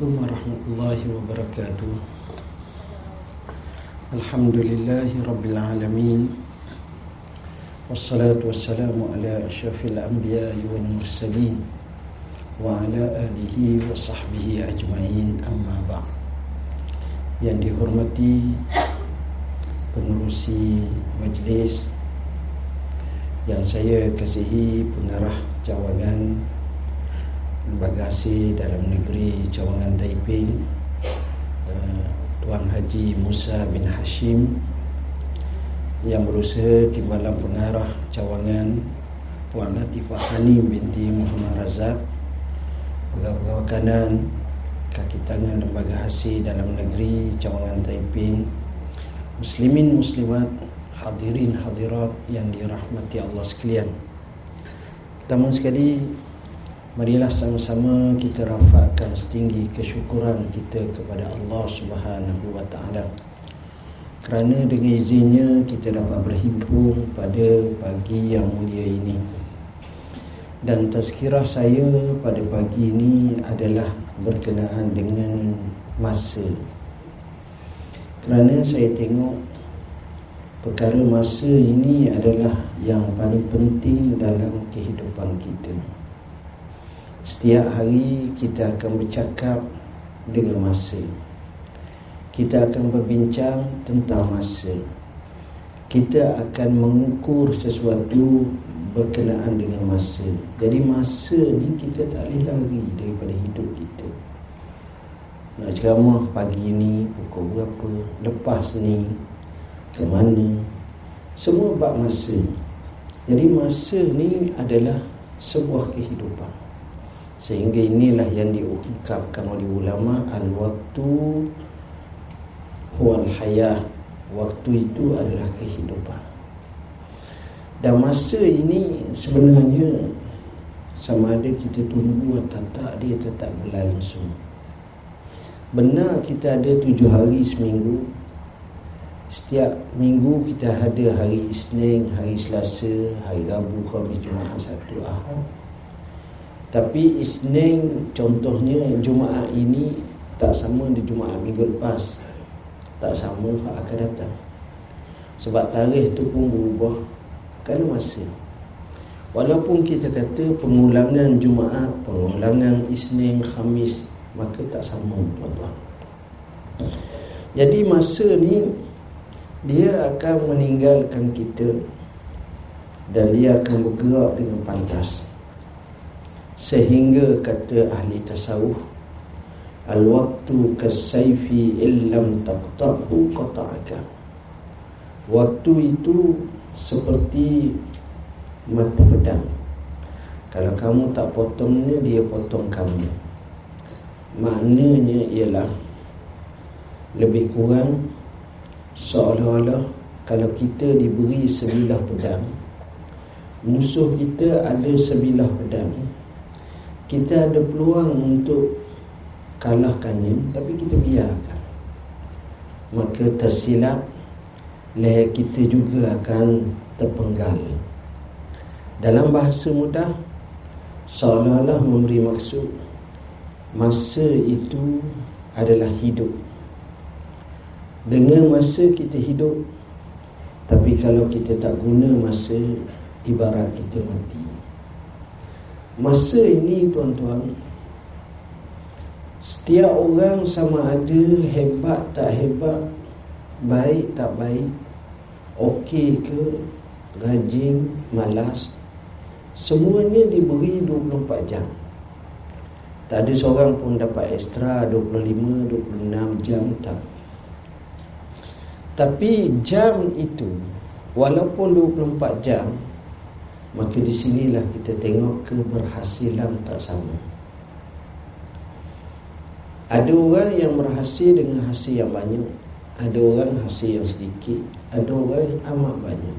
عليكم ورحمة الله وبركاته الحمد لله رب العالمين والصلاة والسلام على أشرف الأنبياء والمرسلين وعلى آله وصحبه أجمعين أما بعد yang dihormati pengurusi majlis yang saya kasihi pengarah cawangan lembaga asing dalam negeri cawangan Taiping uh, Tuan Haji Musa bin Hashim yang berusaha timbalan pengarah cawangan Puan Latifah Hanim binti Muhammad Razak pegawai kanan kaki tangan lembaga hasil dalam negeri cawangan Taiping muslimin muslimat hadirin hadirat yang dirahmati Allah sekalian. Pertama sekali marilah sama-sama kita rafakkan setinggi kesyukuran kita kepada Allah Subhanahu wa taala. Kerana dengan izinnya kita dapat berhimpun pada pagi yang mulia ini. Dan tazkirah saya pada pagi ini adalah berkenaan dengan masa. Kerana saya tengok perkara masa ini adalah yang paling penting dalam kehidupan kita setiap hari kita akan bercakap dengan masa kita akan berbincang tentang masa kita akan mengukur sesuatu berkenaan dengan masa. Jadi masa ni kita tak boleh lari daripada hidup kita. Nak ceramah pagi ni pukul berapa, lepas ni ke mana. Semua bab masa. Jadi masa ni adalah sebuah kehidupan. Sehingga inilah yang diungkapkan oleh ulama al-waktu wal hayah. Waktu itu adalah kehidupan. Dan masa ini sebenarnya sama ada kita tunggu atau tak dia tetap berlangsung. Benar kita ada tujuh hari seminggu. Setiap minggu kita ada hari Isnin, hari Selasa, hari Rabu, Khamis, Jumaat, Sabtu, Ahad. Tapi Isnin contohnya Jumaat ini tak sama di Jumaat minggu lepas. Tak sama akan datang. Sebab tarikh tu pun berubah kerana masa walaupun kita kata pengulangan Jumaat pengulangan Isnin Khamis maka tak sama tuan-tuan jadi masa ni dia akan meninggalkan kita dan dia akan bergerak dengan pantas sehingga kata ahli tasawuf al-waktu kasayfi illam taqta'u qata'aka. Waktu itu seperti mata pedang. Kalau kamu tak potongnya dia potong kamu. Maknanya ialah lebih kurang seolah-olah kalau kita diberi sebilah pedang musuh kita ada sebilah pedang kita ada peluang untuk kalahkannya tapi kita biarkan. Maka tersilap leher kita juga akan terpenggal. Dalam bahasa mudah seolah-olah memberi maksud masa itu adalah hidup. Dengan masa kita hidup tapi kalau kita tak guna masa ibarat kita mati masa ini tuan-tuan setiap orang sama ada hebat tak hebat baik tak baik okey ke rajin malas semuanya diberi 24 jam. Tak ada seorang pun dapat ekstra 25 26 jam tak. Tapi jam itu walaupun 24 jam maka di sinilah kita tengok keberhasilan tak sama. Ada orang yang berhasil dengan hasil yang banyak ada orang hasil yang sedikit Ada orang yang amat banyak.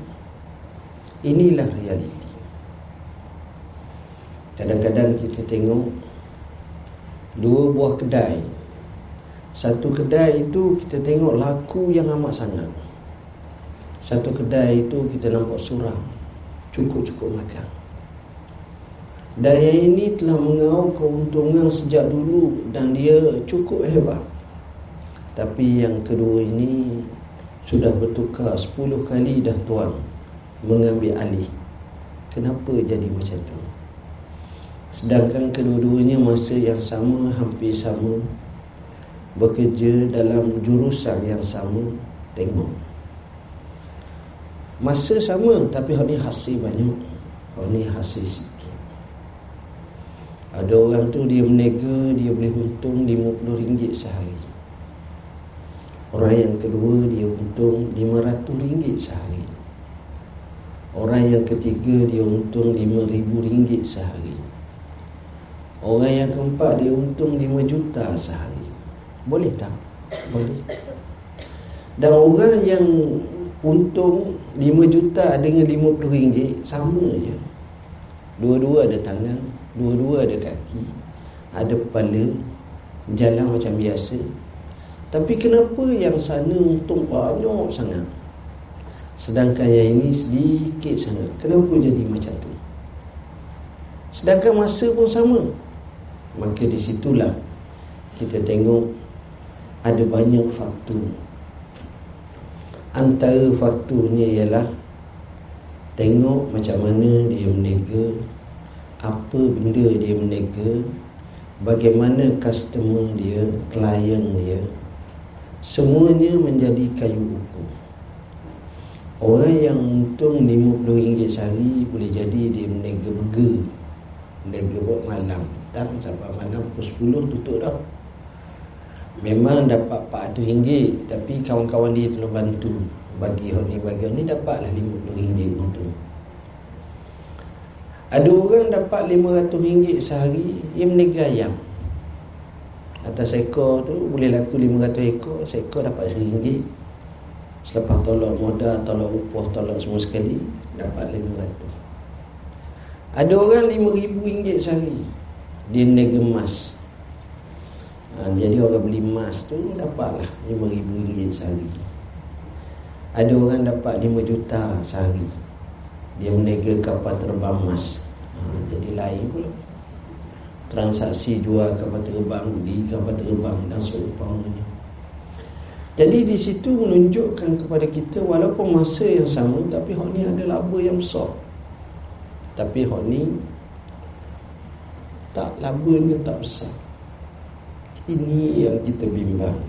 Inilah realiti. Kadang-kadang kita tengok Dua buah kedai. Satu kedai itu kita tengok laku yang amat sangat. Satu kedai itu kita nampak surang Cukup-cukup makan Daya ini telah mengau keuntungan sejak dulu dan dia cukup hebat. Tapi yang kedua ini sudah bertukar 10 kali dah tuan mengambil alih. Kenapa jadi macam tu? Sedangkan kedua-duanya masa yang sama hampir sama bekerja dalam jurusan yang sama tengok masa sama tapi hak ni hasil banyak. Hak ni hasil sikit. Ada orang tu dia menega dia boleh untung RM50 sehari. Orang yang kedua dia untung RM500 sehari. Orang yang ketiga dia untung RM5,000 sehari. Orang yang keempat dia untung RM5 juta sehari. Boleh tak? boleh. Dan orang yang untung 5 juta dengan 50 ringgit sama je. Dua-dua ada tangan dua-dua ada kaki ada kepala jalan macam biasa. Tapi kenapa yang sana untung banyak sangat? Sedangkan yang ini sedikit sangat. Kenapa jadi macam tu? Sedangkan masa pun sama. Maka di situlah kita tengok ada banyak faktor Antara faktornya ialah Tengok macam mana dia menega Apa benda dia menega Bagaimana customer dia, klien dia Semuanya menjadi kayu ukur. Orang yang untung RM50 sehari Boleh jadi dia menega burger Menega buat malam. Petang sampai malam pukul 10 tutup dah Memang dapat RM400 Tapi kawan-kawan dia tolong bantu. Bagi orang ni bagi ni dapatlah RM50 untung Ada orang dapat RM500 sehari Ia meniga ayam Atas ekor tu boleh laku RM500 ekor Seekor dapat RM1 Selepas tolak modal, tolak upah, tolak semua sekali Dapat RM500 Ada orang RM5,000 sehari. Dia nega emas ha, Jadi orang beli emas tu Dapatlah RM5,000 sehari. Ada orang dapat RM5 juta sehari. Dia menega kapal terbang emas. Ha, Jadi lain pula. Transaksi jual kapal terbang Di kapal terbang dan seumpamanya. Jadi di situ menunjukkan kepada kita walaupun masa yang sama tapi hak ni ada laba yang besar. Tapi hak ni tak labanya tak besar. Ini yang kita bimbang.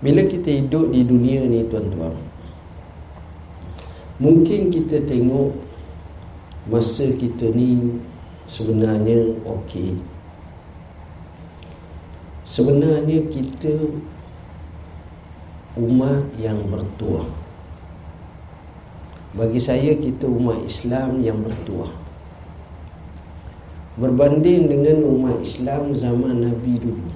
Bila kita hidup di dunia ni tuan-tuan Mungkin kita tengok Masa kita ni Sebenarnya okey. Sebenarnya kita Umat yang bertuah. Bagi saya kita umat Islam yang bertuah berbanding dengan umat Islam zaman Nabi dulu.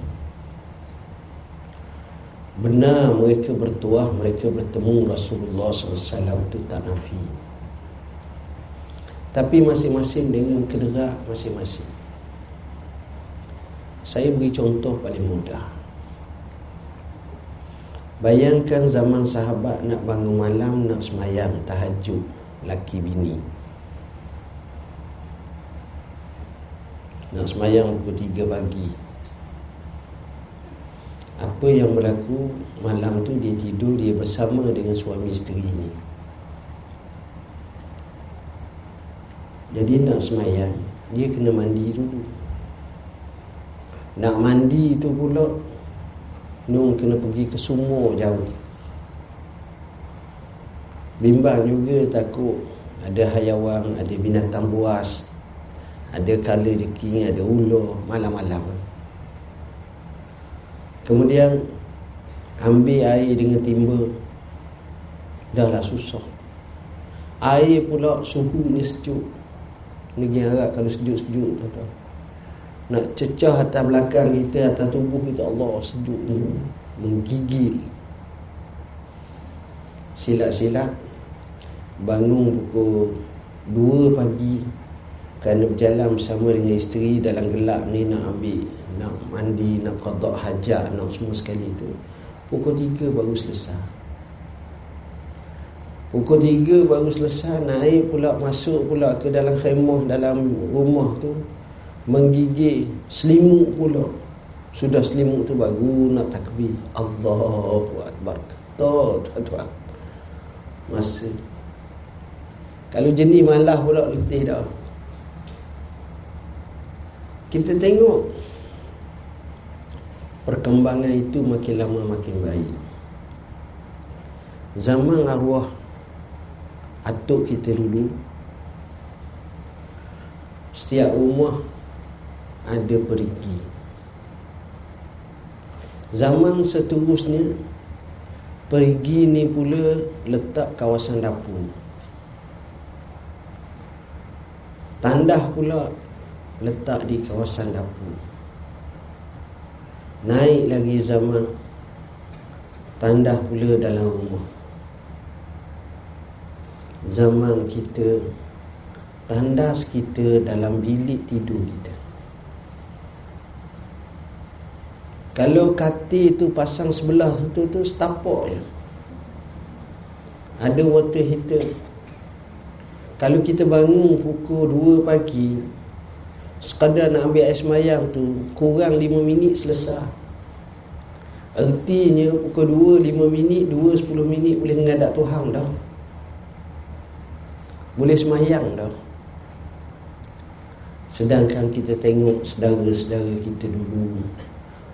Benar mereka bertuah, mereka bertemu Rasulullah SAW itu tak nafi. Tapi masing-masing dengan kederak masing-masing. Saya beri contoh paling mudah. Bayangkan zaman sahabat nak bangun malam, nak semayang, tahajud, laki bini. Nak semayang pukul 3 pagi. Apa yang berlaku Malam tu dia tidur Dia bersama dengan suami isteri ni Jadi nak semayang Dia kena mandi dulu. Nak mandi tu pula Nung kena pergi ke sumur jauh. Bimbang juga takut Ada hayawan Ada binatang buas ada kala jeki ada ular malam-malam. Kemudian ambil air dengan timba. Dah lah susah. Air pula suhu ni sejuk. Negeri Arab kalau sejuk-sejuk tak tahu nak cecah atas belakang kita atas tubuh kita Allah sejuk ni. Menggigil. Silap-silap. Bangun pukul 2 pagi kerana berjalan bersama dengan isteri dalam gelap ni nak ambil nak mandi nak qada hajat nak semua sekali tu pukul 3 baru selesai. Pukul tiga baru selesai Naik pula masuk pula ke dalam khemah Dalam rumah tu Menggigil Selimut pula. Sudah selimut tu baru nak takbir. Allahu Akbar. Tuan-tuan. Masa. Kalau jenis malah pula letih dah Kita tengok. Perkembangan itu makin lama makin baik. Zaman arwah Atuk kita dulu Setiap rumah Ada perigi Zaman seterusnya Perigi ni pula Letak kawasan dapur. Tandah pula Letak di kawasan dapur. Naik lagi zaman Tandah pula dalam rumah. Zaman kita tandas kita dalam bilik tidur kita. Kalau katil tu pasang sebelah tu tu setapak je. Ada water heater. Kalau kita bangun pukul 2 pagi sekadar nak ambil air semayang tu kurang 5 minit selesai. Artinya pukul 2, 5 minit, 2, 10 minit boleh mengadap Tuhan dah. Boleh semayang dah. Sedangkan kita tengok saudara-saudara kita dulu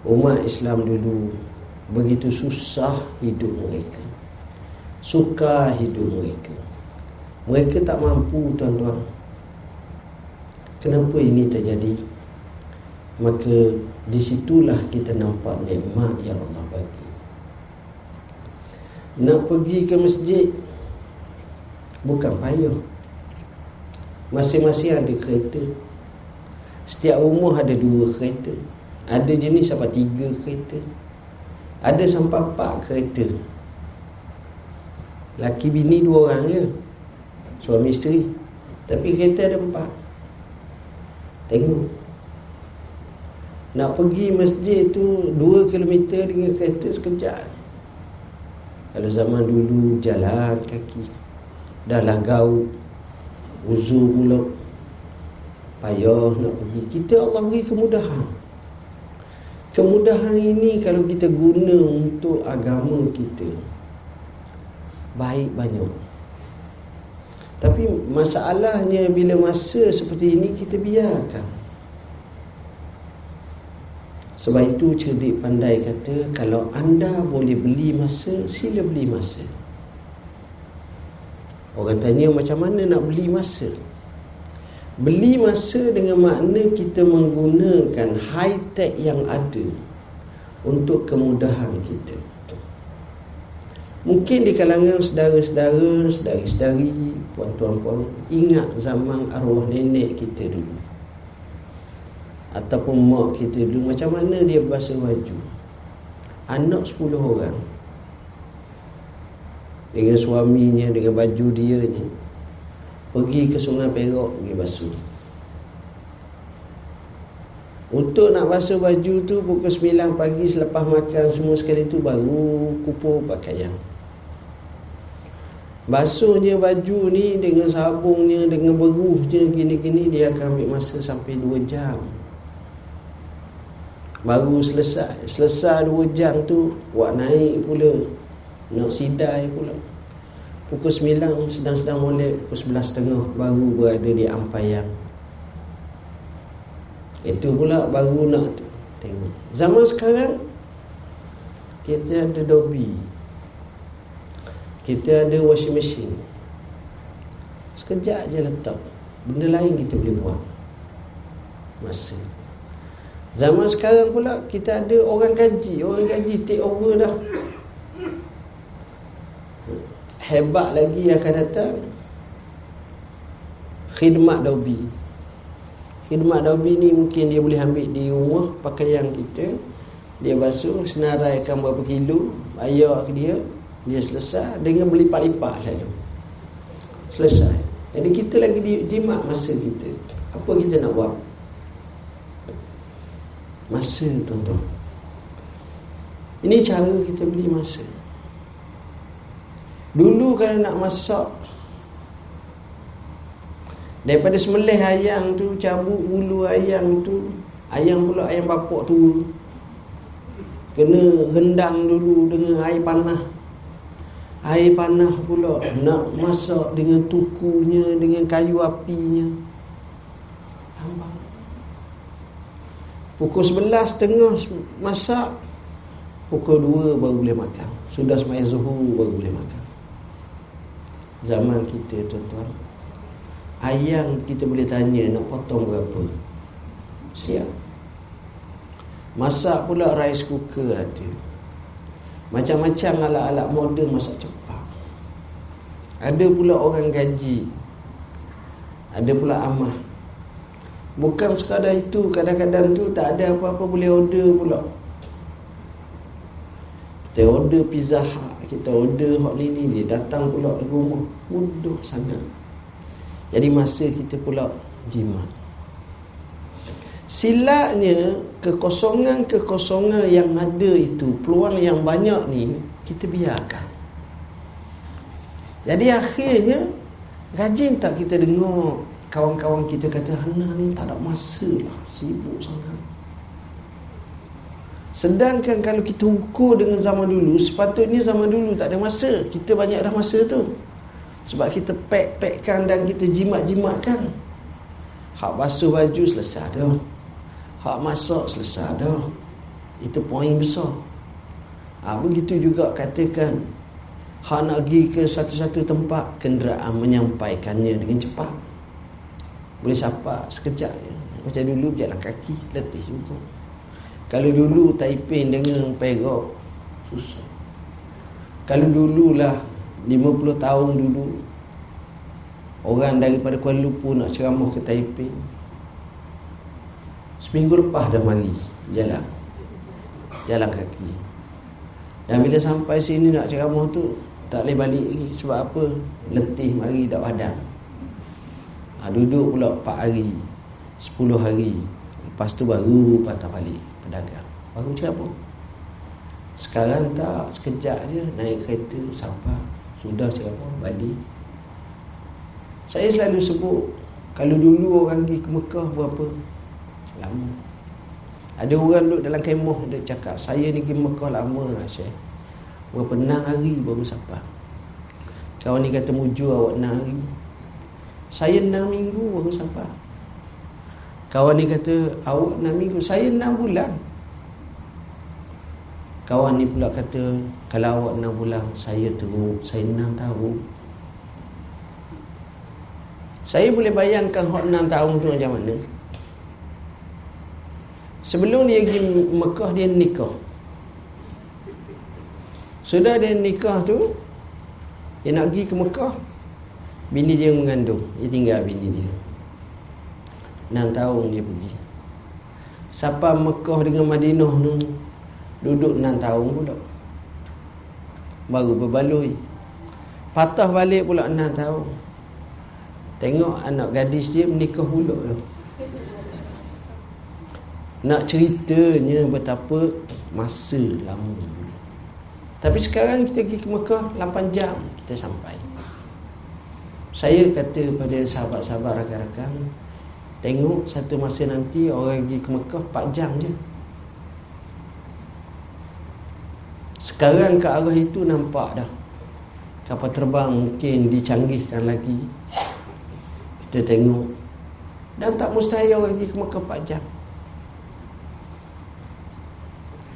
umat Islam dulu begitu susah hidup mereka. Suka hidup mereka. Mereka tak mampu tuan-tuan kenapa ini terjadi? Maka disitulah kita nampak nikmat yang Allah bagi. Nak pergi ke masjid bukan payah. Masing-masing ada kereta. Setiap rumah ada dua kereta. Ada jenis sampai tiga kereta. Ada sampai empat kereta. Laki bini dua orang je. Suami isteri. Tapi kereta ada empat Tengok. Nak pergi masjid tu Dua kilometer dengan kereta sekejap Kalau zaman dulu jalan kaki. Dah lah gaul. Uzur pula. Payah nak pergi. Kita Allah beri kemudahan. Kemudahan ini kalau kita guna untuk agama kita. Baik banyak Tapi masalahnya bila masa seperti ini kita biarkan. Sebab itu cerdik pandai kata Kalau anda boleh beli masa Sila beli masa. Orang tanya macam mana nak beli masa? Beli masa dengan makna kita menggunakan high tech yang ada Untuk kemudahan kita Mungkin di kalangan saudara-saudara, saudari-saudari, puan-tuan-puan Ingat zaman arwah nenek kita dulu. Ataupun mak kita dulu Macam mana dia basuh baju. Anak 10 orang. Dengan suaminya dengan baju dia ni. Pergi ke sungai Perak pergi basuh. Untuk nak basuh baju tu pukul 9 pagi selepas makan semua sekali tu baru kupur pakaian basuhnya baju ni dengan sabungnya dengan beruhnya gini-gini dia akan ambil masa sampai 2 jam. Baru selesai. Selesai 2 jam tu buat naik pula. Nak sidai pula. Pukul 9 sedang-sedang molek Pukul 11.30 baru berada di Ampayang Itu pula baru nak tengok. Zaman sekarang Kita ada Dolby Kita ada washing machine. Sekejap je letak. Benda lain kita boleh buat Masa. Zaman sekarang pula kita ada orang gaji. Orang gaji take over dah. Hebat lagi akan datang. Khidmat Dobi khidmat Dobi ni mungkin dia boleh ambil di rumah pakaian kita. Dia basuh senaraikan berapa kilo bayar ke dia dia selesai dengan berlipat-lipat lalu selesai. Jadi kita lagi jimat masa kita. Apa kita nak buat? Masa tuan-tuan. Ini cara kita beli masa. Dulu kalau nak masak Daripada semelih ayam tu Cabut bulu ayam tu Ayam pula ayam bapak tu Kena rendang dulu dengan air panah Air panah pula Nak masak dengan tukunya Dengan kayu apinya. Pukul sebelas tengah masak Pukul dua baru boleh makan. Sudah semain zuhur baru boleh makan. Zaman kita tuan-tuan Ayam kita boleh tanya nak potong berapa? Siap. Masak pula rice cooker ada Macam-macam alat-alat moden masak cepat. Ada pula orang gaji. Ada pula amah Bukan sekadar itu Kadang-kadang tu tak ada apa-apa boleh order pula. Kita order pizza hut kita order hot ni ni datang pula ke rumah. Mudah sangat. Jadi masa kita pula jimat. Silapnya kekosongan-kekosongan yang ada itu peluang yang banyak ni kita biarkan. Jadi akhirnya rajin tak kita dengar kawan-kawan kita kata Hana ni tak ada masa lah sibuk sangat. Sedangkan kalau kita ukur dengan zaman dulu Sepatutnya zaman dulu tak ada masa. Kita banyak dah masa tu. Sebab kita pack-packkan dan kita jimat-jimatkan. Hak basuh baju selesai dah Hak masak selesai dah. Itu poin besar. Ha, Begitu juga katakan Hak nak pergi ke satu-satu tempat Kenderaan menyampaikannya dengan cepat. Boleh sapa sekejap je. Macam dulu berjalan kaki Letih juga. Kalau dulu Taiping dengan Perak Susah. Kalau dululah 50 tahun dulu Orang daripada Kuala Lumpur nak ceramah ke Taiping Seminggu lepas dah mari Jalan. Jalan kaki. Dan bila sampai sini nak ceramah tu Tak boleh balik lagi. Sebab apa? Letih mari tak padam ha, Duduk pula 4 hari 10 hari. Lepas tu baru patah balik pedagang. Baru apa? sekarang tak sekejap je naik kereta sampai sudah apa? balik. Saya selalu sebut kalau dulu orang pergi ke Mekah berapa lama. Ada orang duduk dalam kemah dia cakap saya ni pergi Mekah lama lah saya berapa enam hari baru sampai. Kawan ni kata mujur awak enam hari. Saya enam minggu baru sampai. Kawan ni kata awak enam minggu Saya enam bulan. Kawan ni pula kata Kalau awak enam bulan Saya teruk Saya enam tahun. Saya boleh bayangkan Awak enam tahun tu macam mana Sebelum dia pergi Mekah Dia nikah. Sudah dia nikah tu Dia nak pergi ke Mekah Bini dia mengandung. Dia tinggal bini dia. 6 tahun dia pergi. Sampai Mekah dengan Madinah tu Duduk 6 tahun pula. Baru berbaloi. Patah balik pula 6 tahun. Tengok anak gadis dia menikah pula tu Nak ceritanya betapa masa lama Tapi sekarang kita pergi ke Mekah 8 jam kita sampai Saya kata pada sahabat-sahabat rakan-rakan Tengok satu masa nanti orang pergi ke Mekah 4 jam je. Sekarang ke arah itu nampak dah. Kapal terbang mungkin dicanggihkan lagi. Kita tengok. Dan tak mustahil orang pergi ke Mekah 4 jam.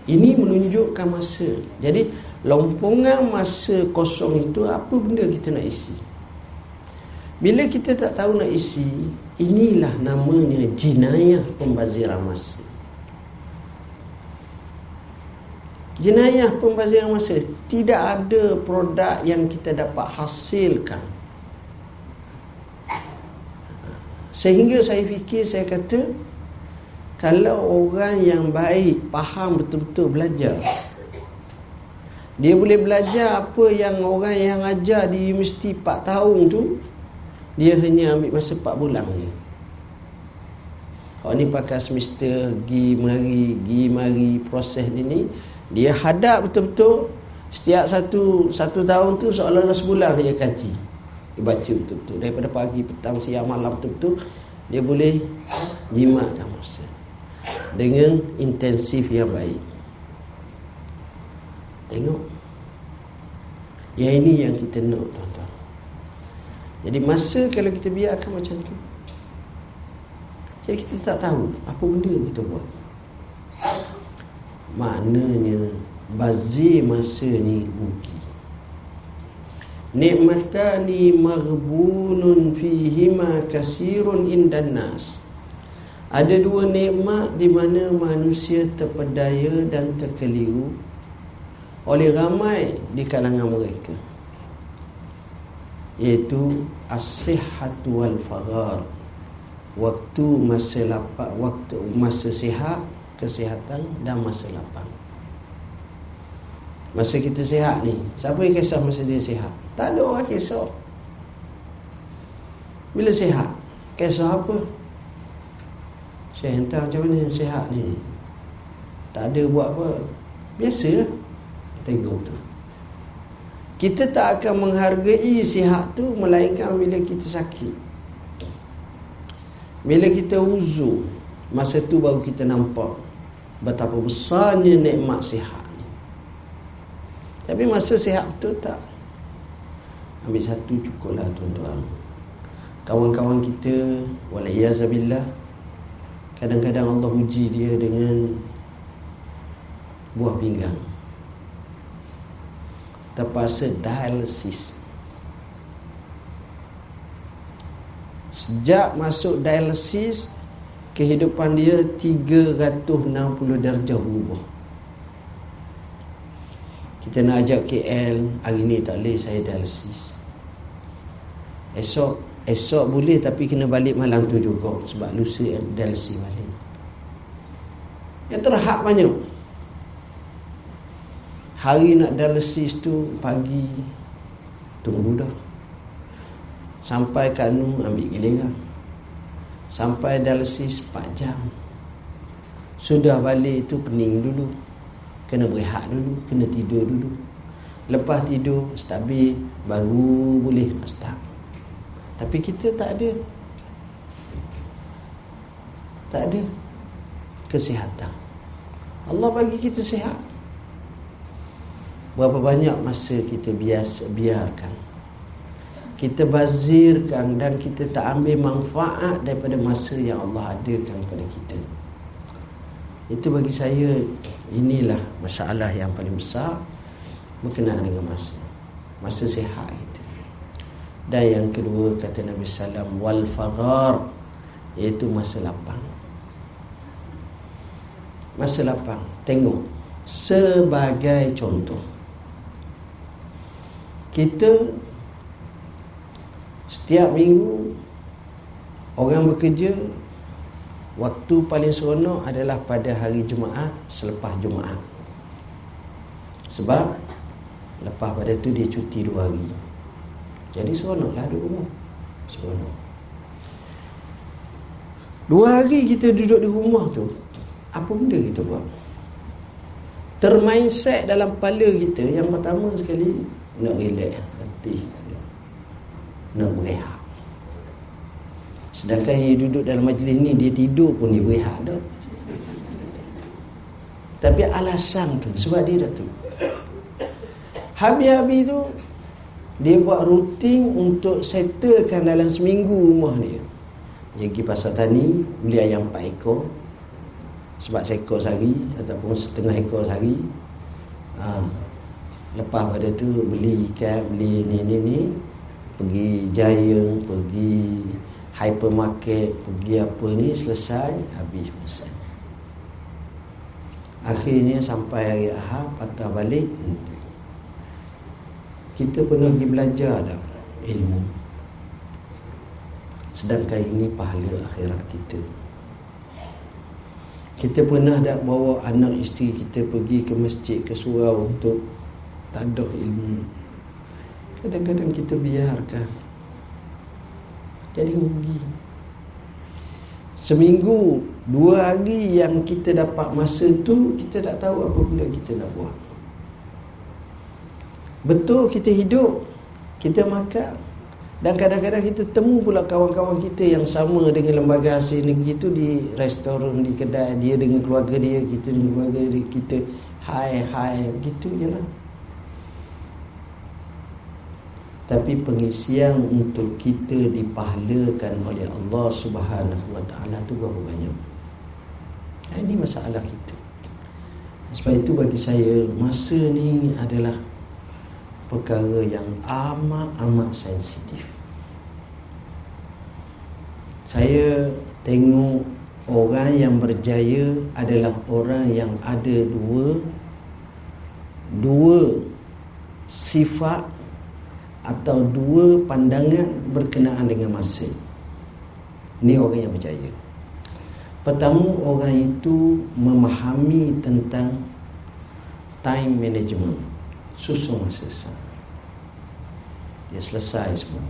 Ini menunjukkan masa. Jadi lompongan masa kosong itu apa benda kita nak isi? Bila kita tak tahu nak isi, inilah namanya jenayah pembaziran masa. Jenayah pembaziran masa tidak ada produk yang kita dapat hasilkan. Sehingga saya fikir saya kata kalau orang yang baik faham betul-betul belajar dia boleh belajar apa yang orang yang ajar di universiti 4 tahun tu dia hanya ambil masa 4 bulan je Orang ni pakai semester Gi mari Gi mari Proses ni ni Dia hadap betul-betul Setiap satu satu tahun tu seolah-olah sebulan dia kaji. Dia baca betul-betul. Daripada pagi, petang, siang, malam betul-betul. Dia boleh jimatkan masa. Dengan intensif yang baik. Tengok. Yang ini yang kita nak tuan-tuan. Jadi masa kalau kita biarkan macam tu. Jadi kita tak tahu apa benda yang kita buat. Maknanya bazir masa ni rugi nikmatani maghbunun fihima kasirun indan nas ada dua nikmat di mana manusia terpedaya dan terkeliru oleh ramai di kalangan mereka. Iaitu as-sihhatu wal faghar waktu masa lapar waktu masa sihat kesihatan dan masa lapang. Masa kita sihat ni Siapa yang kisah masa dia sihat? Tak ada orang kisah. Bila sihat Kisah apa Saya hantar macam mana sihat ni? Tak ada buat apa. Biasa. Tengok tu. Kita tak akan menghargai sihat tu Melainkan bila kita sakit. Bila kita uzur Masa tu baru kita nampak Betapa besarnya nikmat sihat tapi masa sihat betul tak? Ambil satu cukup lah tuan-tuan. Kawan-kawan kita Walaiyazabillah Kadang-kadang Allah uji dia dengan Buah pinggang. Terpaksa dialysis Sejak masuk dialysis Kehidupan dia 360 darjah berubah. Kita nak ajak KL Hari ni tak boleh saya dialisis Esok Esok boleh tapi kena balik malam tu juga Sebab lusa dialisis balik. Yang terhak banyak. Hari nak dialisis tu Pagi Tunggu dah. Sampai kat nu ambil giliran Sampai dialisis 4 jam. Sudah balik tu pening dulu. Kena berehat dulu Kena tidur dulu. Lepas tidur Stabil Baru boleh nak start Tapi kita tak ada. Tak ada Kesihatan. Allah bagi kita sihat. Berapa banyak masa kita biasa biarkan. Kita bazirkan Dan kita tak ambil manfaat Daripada masa yang Allah adakan kepada kita. Itu bagi saya Inilah masalah yang paling besar berkenaan dengan masa. Masa sihat itu. Dan yang kedua kata Nabi sallam wal faghar iaitu masa lapang. Masa lapang. Tengok sebagai contoh. Kita setiap minggu orang bekerja Waktu paling seronok adalah pada hari Jumaat selepas Jumaat. Sebab lepas pada tu dia cuti dua hari. Jadi seronoklah duduk rumah. Seronok. Dua hari kita duduk di rumah tu, apa benda kita buat? Termindset dalam kepala kita yang pertama sekali nak relax, letih. Nak berehat. Sedangkan dia duduk dalam majlis ni Dia tidur pun dia berehat dah Tapi alasan tu Sebab dia dah tu Habis-habis tu Dia buat rutin Untuk settlekan dalam seminggu rumah dia Dia pergi pasar tani Beli ayam 4 ekor Sebab seekor sehari Ataupun setengah ekor sehari ha. Lepas pada tu Beli kan Beli ni ni ni Pergi Giant Pergi hypermarket pergi apa ni selesai habis masa akhirnya sampai hari Ahad patah balik kita pernah pergi belajar dah ilmu. Sedangkan ini pahala akhirat kita. Kita pernah dah bawa anak isteri kita pergi ke masjid ke surau untuk tadah ilmu? Kadang-kadang kita biarkan. Jadi rugi. Seminggu dua hari yang kita dapat masa tu kita tak tahu apa benda kita nak buat Betul kita hidup Kita makan Dan kadang-kadang kita temu pula kawan-kawan kita Yang sama dengan lembaga hasil negeri itu Di restoran, di kedai Dia dengan keluarga dia Kita dengan keluarga dia Kita hai hai Begitu je lah tapi pengisian untuk kita dipahlakan oleh Allah Subhanahu Wa Taala tu berapa banyak? Ini masalah kita. Sebab itu bagi saya masa ni adalah perkara yang amat-amat sensitif. Saya tengok orang yang berjaya adalah orang yang ada dua dua sifat atau dua pandangan berkenaan dengan masa. Ini orang yang berjaya. Pertama orang itu memahami tentang time management susun masa sah. Dia selesai semua.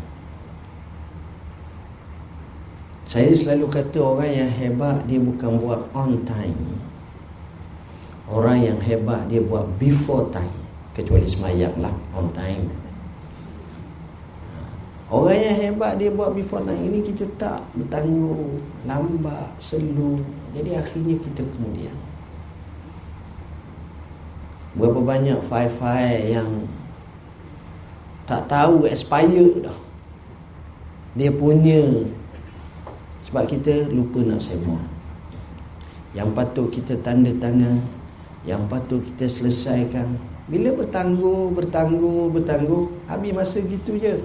Saya selalu kata orang yang hebat dia bukan buat on time. Orang yang hebat dia buat before time. Kecuali semayang lah on time. Orang yang hebat dia buat before time ini kita tak bertanggung, lambat, selu. Jadi akhirnya kita kemudian. Berapa banyak file-file yang tak tahu expire dah. Dia punya sebab kita lupa nak semua. Yang patut kita tanda tangan, yang patut kita selesaikan. Bila bertangguh, bertangguh, bertangguh, habis masa gitu je.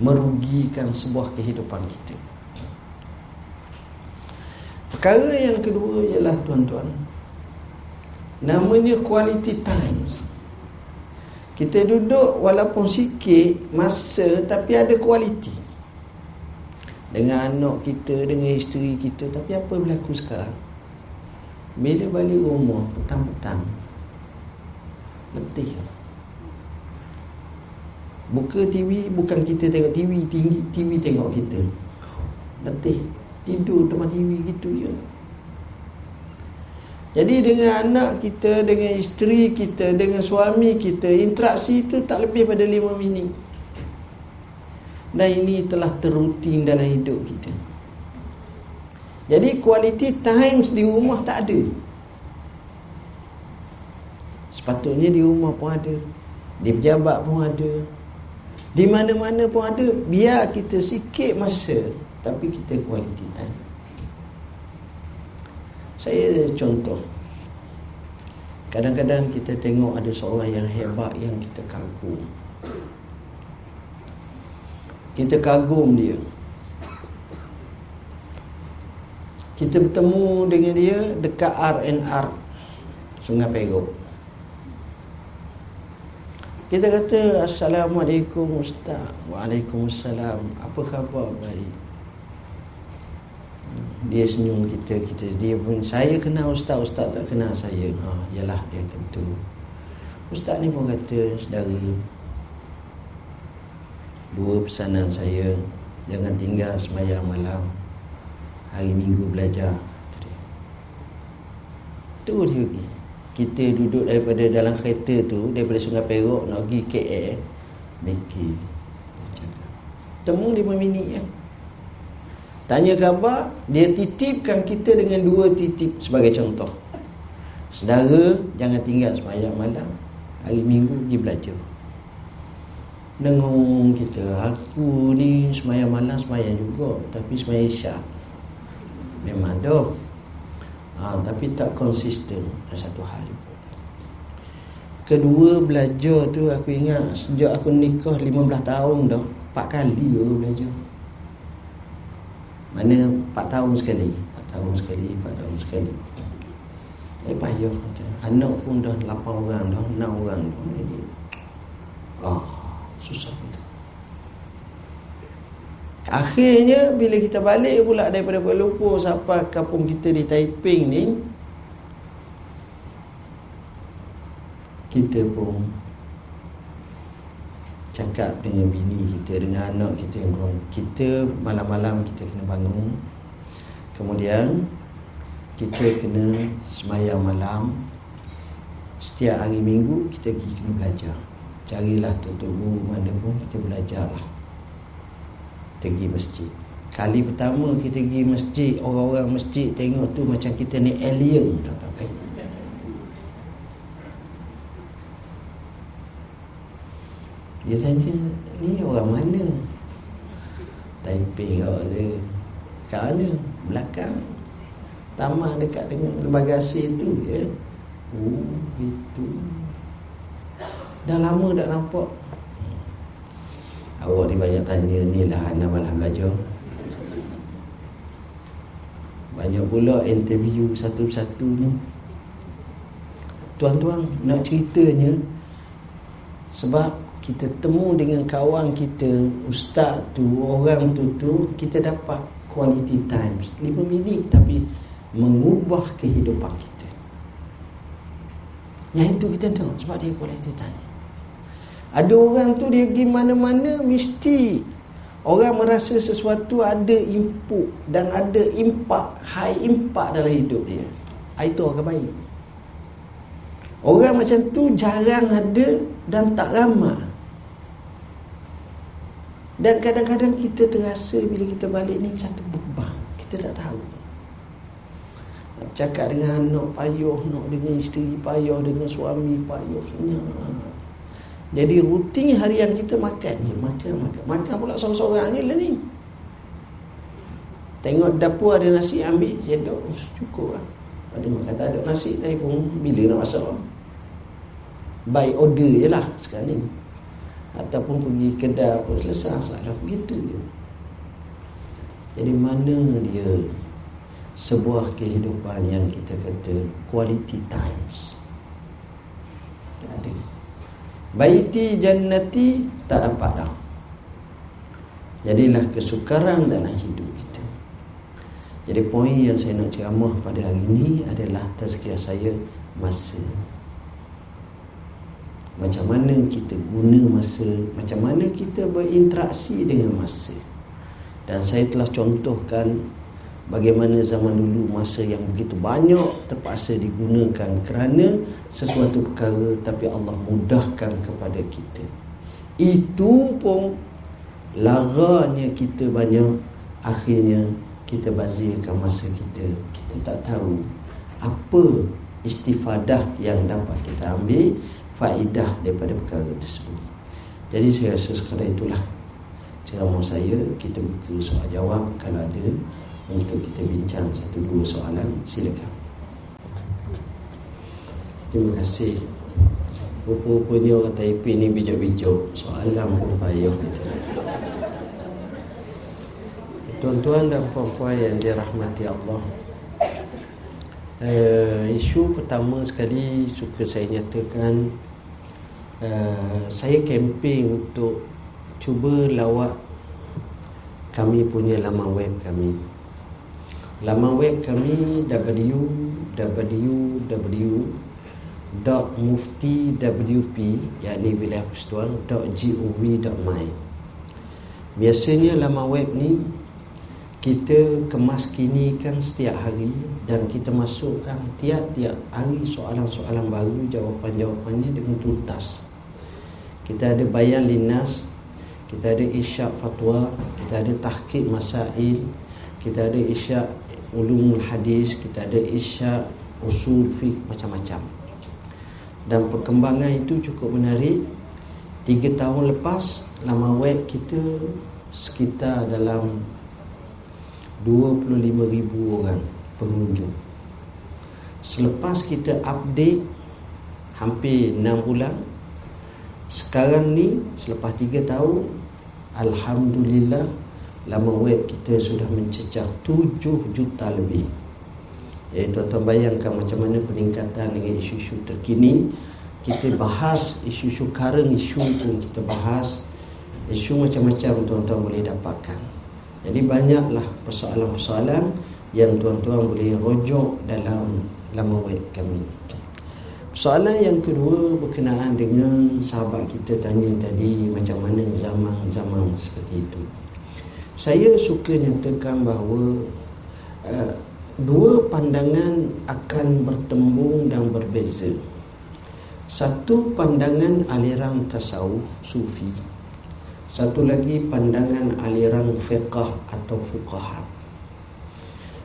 Merugikan sebuah kehidupan kita. Perkara yang kedua ialah tuan-tuan, Namanya quality times Kita duduk walaupun sikit Masa tapi ada quality Dengan anak kita Dengan isteri kita Tapi apa berlaku sekarang? Bila balik rumah Petang-petang. Letih. Buka TV Bukan kita tengok TV TV tengok kita. Letih. Tidur tempat TV gitu je jadi dengan anak kita, dengan isteri kita, dengan suami kita, interaksi itu tak lebih pada lima minit. Dan ini telah terutin dalam hidup kita. Jadi quality times di rumah tak ada. Sepatutnya di rumah pun ada. Di pejabat pun ada. Di mana-mana pun ada. Biar kita sikit masa. Tapi kita quality time. Saya contoh. Kadang-kadang kita tengok ada seorang yang hebat yang kita kagum. Kita kagum dia. Kita bertemu dengan dia dekat RNR Sungai Perok Kita kata Assalamualaikum Ustaz. Waalaikumsalam. Apa khabar? Baik dia senyum kita kita dia pun saya kenal ustaz ustaz tak kenal saya. Ha yalah dia tentu ustaz ni pun kata saudara dua pesanan saya jangan tinggal semayang malam. Hari minggu belajar. Tu dia pergi. Kita duduk daripada dalam kereta tu daripada Sungai Perak nak pergi KL mikir temu lima minit ya Tanya khabar Dia titipkan kita dengan dua titip Sebagai contoh. Sedara Jangan tinggal semayang malam. Hari minggu pergi belajar. Dengung kita Aku ni semayang malam semayang juga Tapi semayang isyak. Memang dah ha, Tapi tak konsisten Satu hari Kedua belajar tu aku ingat Sejak aku nikah 15 tahun dah Empat kali aku belajar mana 4 tahun sekali. 4 tahun sekali 4 tahun sekali. Eh payah Anak pun dah 8 orang dah 6 orang dah Jadi Ah. Susah itu Akhirnya bila kita balik pula daripada Kuala Lumpur sampai kampung kita di Taiping ni kita pun cakap dengan bini kita dengan anak kita yang kita malam-malam kita kena bangun. Kemudian kita kena semayang malam. Setiap hari minggu kita pergi kena belajar. Carilah tutup guru mana pun kita belajar kita pergi masjid. Kali pertama kita pergi masjid orang-orang masjid tengok tu macam kita ni alien tak tak baik dia tanya ni orang mana? Taipei kau dia kat mana? Belakang. Taman dekat dengan lembaga asin tu ya. Oh itu dah lama tak nampak. Awak ni banyak tanya ni lah anak malam belajar. Banyak pula interview satu-satu ni. Tuan-tuan nak ceritanya sebab kita temu dengan kawan kita ustaz tu orang tu tu kita dapat quality time 5 minit tapi mengubah kehidupan kita. Yang itu kita tahu sebab dia quality time. Ada orang tu dia pergi mana-mana mesti orang merasa sesuatu ada input dan ada impak, high impact dalam hidup dia. Ah, itu orang baik. Orang macam tu jarang ada dan tak ramai. Dan kadang-kadang kita terasa bila kita balik ni satu beban. Kita tak tahu. Cakap dengan anak payuh nak dengan isteri payuh dengan suami payuh. Jadi rutin harian kita makan je. Makan makan. Makan pula seorang-seorang ni lah ni. Tengok dapur ada nasi ambil cedok cukup lah. Ada makan tak ada nasi tapi pun bila nak masak by order je lah sekarang ni ataupun pergi kedai pun selesai salah begitu je jadi mana dia sebuah kehidupan yang kita kata quality times. Ada. Baiti jannati tak dapat dah. Jadilah kesukaran dalam hidup kita. Jadi poin yang saya nak ceramah pada hari ini adalah tazkiyah saya masa. Macam mana kita guna masa, macam mana kita berinteraksi dengan masa. Dan saya telah contohkan bagaimana zaman dulu masa yang begitu banyak terpaksa digunakan kerana sesuatu perkara tapi Allah mudahkan kepada kita itu pun laranya kita banyak akhirnya kita bazirkan masa kita kita tak tahu apa istifadah yang dapat kita ambil faedah daripada perkara tersebut. Jadi saya rasa sekadar itulah ceramah saya. Kita buka soal jawab. Kalau ada untuk kita bincang satu dua soalan. Silakan. Terima kasih. Rupa-rupanya orang Taipei ni bijak-bijak. Soalan pun payah gitu. tuan-tuan dan puan-puan yang dirahmati Allah. Uh, isu pertama sekali suka saya nyatakan uh, saya camping untuk cuba lawak kami punya laman web kami Laman web kami www.muftiwp yakni wilayah persatuan .gov.my Biasanya laman web ni kita kemas kini kan setiap hari dan kita masukkan tiap-tiap hari soalan-soalan baru jawapan-jawapannya dengan tuntas. Kita ada bayan linas, kita ada isyak fatwa, kita ada tahqiq masail, kita ada isyak ulumul hadis kita ada isyak usul fiqh macam-macam. Dan perkembangan itu cukup menarik. Tiga tahun lepas lama web kita sekitar dalam 25,000 orang pengunjung. Selepas kita update hampir 6 bulan sekarang ni selepas 3 tahun Alhamdulillah laman web kita sudah mencecah 7 juta lebih. Jadi tuan-tuan bayangkan macam mana peningkatan dengan isu-isu terkini. Kita bahas isu-isu current isu pun kita bahas. Isu macam-macam tuan-tuan boleh dapatkan. Jadi banyaklah persoalan-persoalan yang tuan-tuan boleh rojok dalam laman web kami Soalan yang kedua berkenaan dengan sahabat kita tanya tadi macam mana zaman-zaman seperti itu. Saya suka nyatakan bahawa uh, dua pandangan akan bertembung dan berbeza. Satu pandangan aliran tasawuf sufi Satu lagi pandangan aliran fiqah atau fuqaha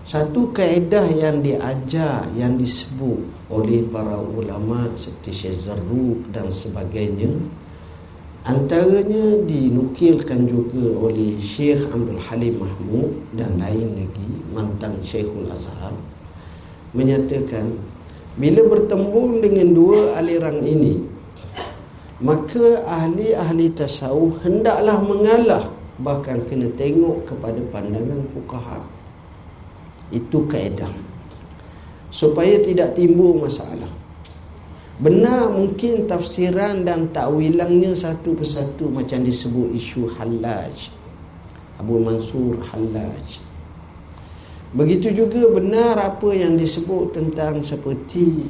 Satu kaedah yang diajar Yang disebut oleh para ulama Seperti Syekh Zarruq dan sebagainya Antaranya dinukilkan juga oleh Syekh Abdul Halim Mahmud dan lain lagi mantan Syekhul Azhar menyatakan bila bertemu dengan dua aliran ini maka ahli-ahli tasawuf hendaklah mengalah bahkan kena tengok kepada pandangan fuqaha itu kaedah supaya tidak timbul masalah Benar mungkin tafsiran dan takwilannya satu persatu macam disebut isu halaj. Abu Mansur halaj. Begitu juga benar apa yang disebut tentang seperti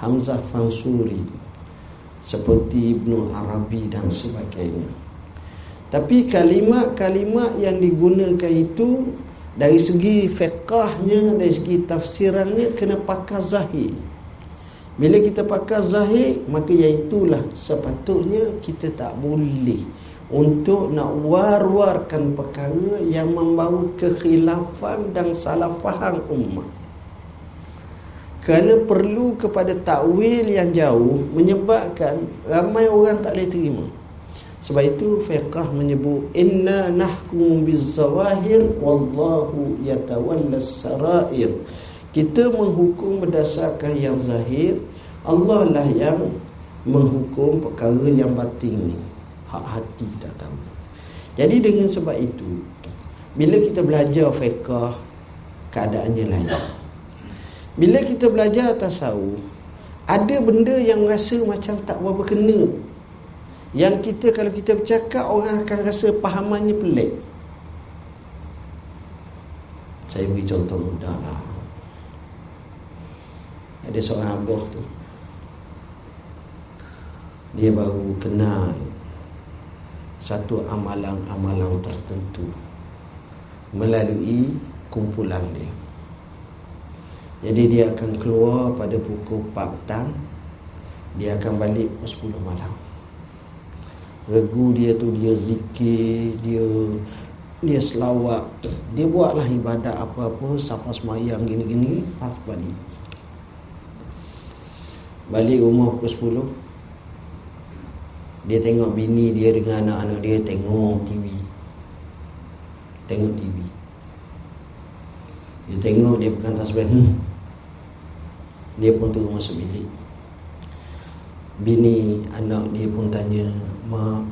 Hamzah Fansuri. Seperti Ibnu Arabi dan sebagainya. Tapi kalimat-kalimat yang digunakan itu dari segi fiqahnya, dari segi tafsirannya kena pakai zahir. Bila kita pakai zahir Maka iaitulah sepatutnya kita tak boleh Untuk nak war-warkan perkara Yang membawa kekhilafan dan salah faham umat Kerana perlu kepada takwil yang jauh Menyebabkan ramai orang tak boleh terima sebab itu fiqah menyebut inna nahkum bizawahir wallahu yatawallas sarair. Kita menghukum berdasarkan yang zahir Allah lah yang menghukum perkara yang batin ni. Hak hati tak tahu. Jadi dengan sebab itu bila kita belajar fiqah keadaannya lain. Bila kita belajar tasawuf ada benda yang rasa macam tak berapa kena yang kita kalau kita bercakap orang akan rasa pahamannya pelik. Saya beri contoh mudah lah. Ada seorang abah tu. Dia baru kenal satu amalan-amalan tertentu melalui kumpulan dia. Jadi dia akan keluar pada pukul 4 petang dia akan balik pukul 10 malam regu dia tu dia zikir dia dia selawat. Dia buatlah ibadat apa-apa siapa semayang gini-gini pas balik. Balik rumah pukul 10 Dia tengok bini dia dengan anak-anak dia Tengok TV Tengok TV Dia tengok dia pegang tasbih hmm. Dia pun turun masuk bilik. Bini anak dia pun tanya Mak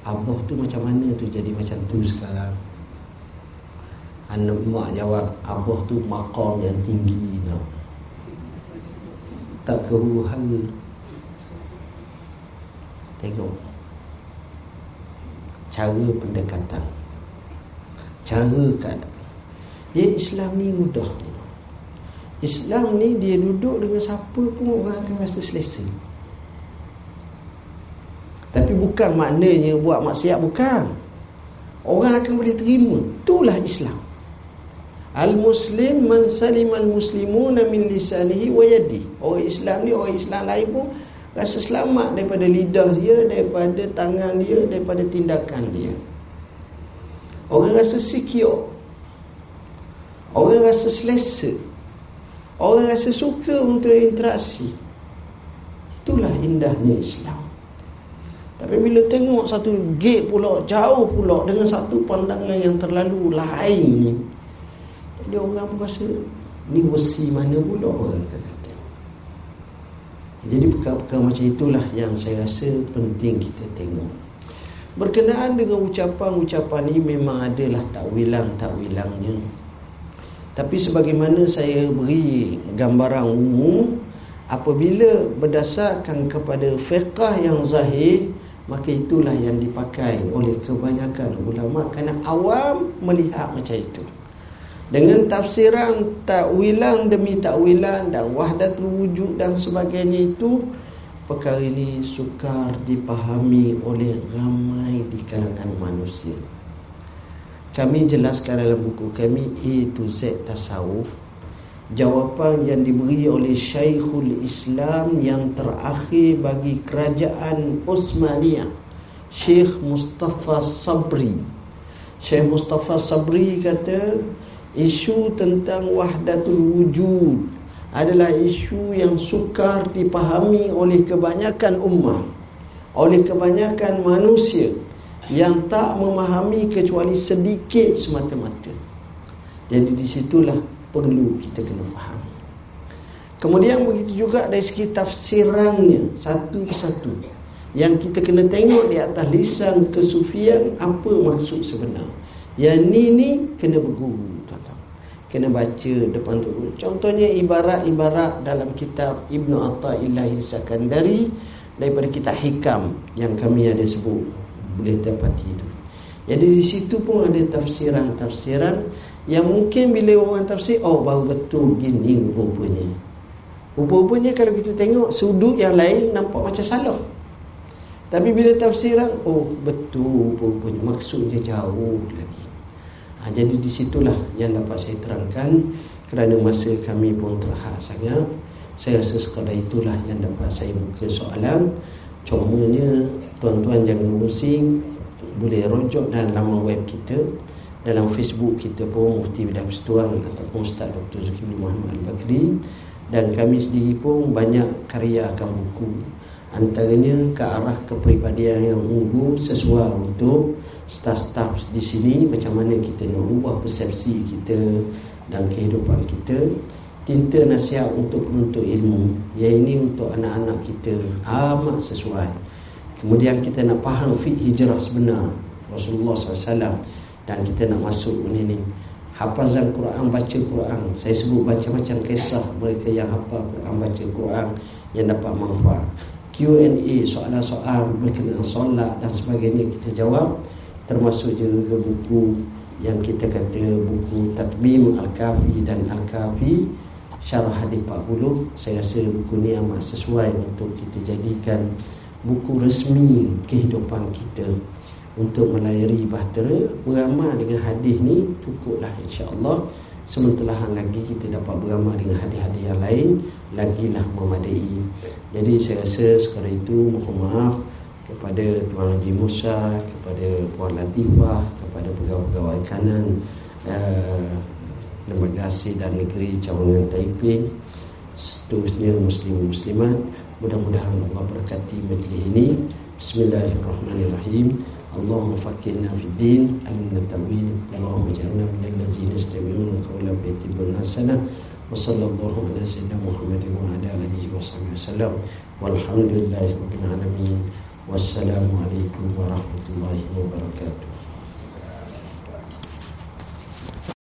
Abah tu macam mana tu jadi macam tu sekarang? Anak mak jawab Abah tu makam yang tinggi tau tak keruhara tengok. Cara pendekatan. Cara keadaan dia Islam ni mudah Islam ni dia duduk dengan siapa pun orang akan rasa selesa tapi bukan maknanya buat maksiat bukan orang akan boleh terima itulah Islam Al-Muslim man salim al-muslimuna min lisanihi wa yadi. Orang Islam ni orang Islam lain pun rasa selamat daripada lidah dia, daripada tangan dia, daripada tindakan dia. Orang rasa secure. Orang rasa selesa. Orang rasa suka untuk interaksi. Itulah indahnya Islam. Tapi bila tengok satu gate pula jauh pula dengan satu pandangan yang terlalu lain dia orang pun rasa Ni besi mana pula? orang kata. Jadi perkara-perkara macam itulah Yang saya rasa penting kita tengok. Berkenaan dengan ucapan-ucapan ni Memang adalah takwilang-takwilangnya Tapi sebagaimana saya beri gambaran umum Apabila berdasarkan kepada fiqah yang zahir Maka itulah yang dipakai oleh kebanyakan ulama Kerana awam melihat macam itu. Dengan tafsiran takwilan demi takwilan dan wahdatul wujud dan sebagainya itu perkara ini sukar dipahami oleh ramai di kalangan manusia. Kami jelaskan dalam buku kami A to Z Tasawuf jawapan yang diberi oleh Syekhul Islam yang terakhir bagi kerajaan Osmaniyah Syekh Mustafa Sabri. Syekh Mustafa Sabri kata isu tentang wahdatul wujud adalah isu yang sukar dipahami oleh kebanyakan ummah oleh kebanyakan manusia yang tak memahami kecuali sedikit semata-mata. Jadi disitulah perlu kita kena faham. Kemudian begitu juga dari segi tafsirannya satu persatu yang kita kena tengok di atas lisan kesufian apa maksud sebenar? Yang ni ni kena berguru kena baca depan tu. Contohnya ibarat-ibarat dalam kitab Ibnu Athaillah Sakandari daripada kitab hikam yang kami ada sebut. Boleh dapati itu jadi di situ pun ada tafsiran-tafsiran yang mungkin bila orang tafsir Oh baru betul gini rupa-rupanya. Rupa-rupanya kalau kita tengok Sudut yang lain nampak macam salah. Tapi bila tafsiran Oh betul rupa-rupanya. Maksudnya jauh lagi. Ha, Jadi disitulah yang dapat saya terangkan. Kerana masa kami pun terhad sangat. Saya rasa sekadar itulah yang dapat saya buka soalan. Cumanya tuan-tuan jangan pusing. Boleh rojok dalam laman web kita dalam Facebook kita pun Mufti Bidah Persetuan ataupun Ustaz Dr. Zulkifli Muhammad Al-Bakri. Dan kami sendiri pun banyak karya akan buku. Antaranya ke arah kepribadian yang unggul sesuai untuk staf-staf di sini. Macam mana kita nak ubah persepsi kita dan kehidupan kita. Tinta nasihat untuk penuntut ilmu. Yang ini untuk anak-anak kita. Amat sesuai. Kemudian kita nak faham fit hijrah sebenar. Rasulullah SAW dan kita nak masuk benda ni. Hafazan Quran baca Quran. Saya sebut macam-macam kisah mereka yang hafal Quran baca Quran yang dapat manfaat. Q&A soalan-soalan berkenaan solat dan sebagainya kita jawab. Termasuk juga buku yang kita kata buku Tatbim Al-Kafi dan Al-Kafi Syarah Hadis 40 saya rasa buku ni amat sesuai untuk kita jadikan buku resmi kehidupan kita untuk melayari bahtera beramal dengan hadis ni cukuplah insya-Allah. Sementara lagi kita dapat beramal dengan hadis-hadis yang lain lagilah memadai. Jadi saya rasa sekarang itu mohon maaf kepada Tuan Haji Musa kepada Puan Latifah kepada pegawai-pegawai kanan uh, lembaga asil dan negeri cawangan Taiping seterusnya muslim-muslimat. Mudah-mudahan Allah berkati majlis ini. Bismillahirrahmanirrahim اللهم فكنا في الدين أمن التأويل اللهم اجعلنا من الذين يستمعون القول فيتبعون حسنه وصلى الله على سيدنا محمد وعلى آله وصحبه وسلم والحمد لله رب العالمين والسلام عليكم ورحمة الله وبركاته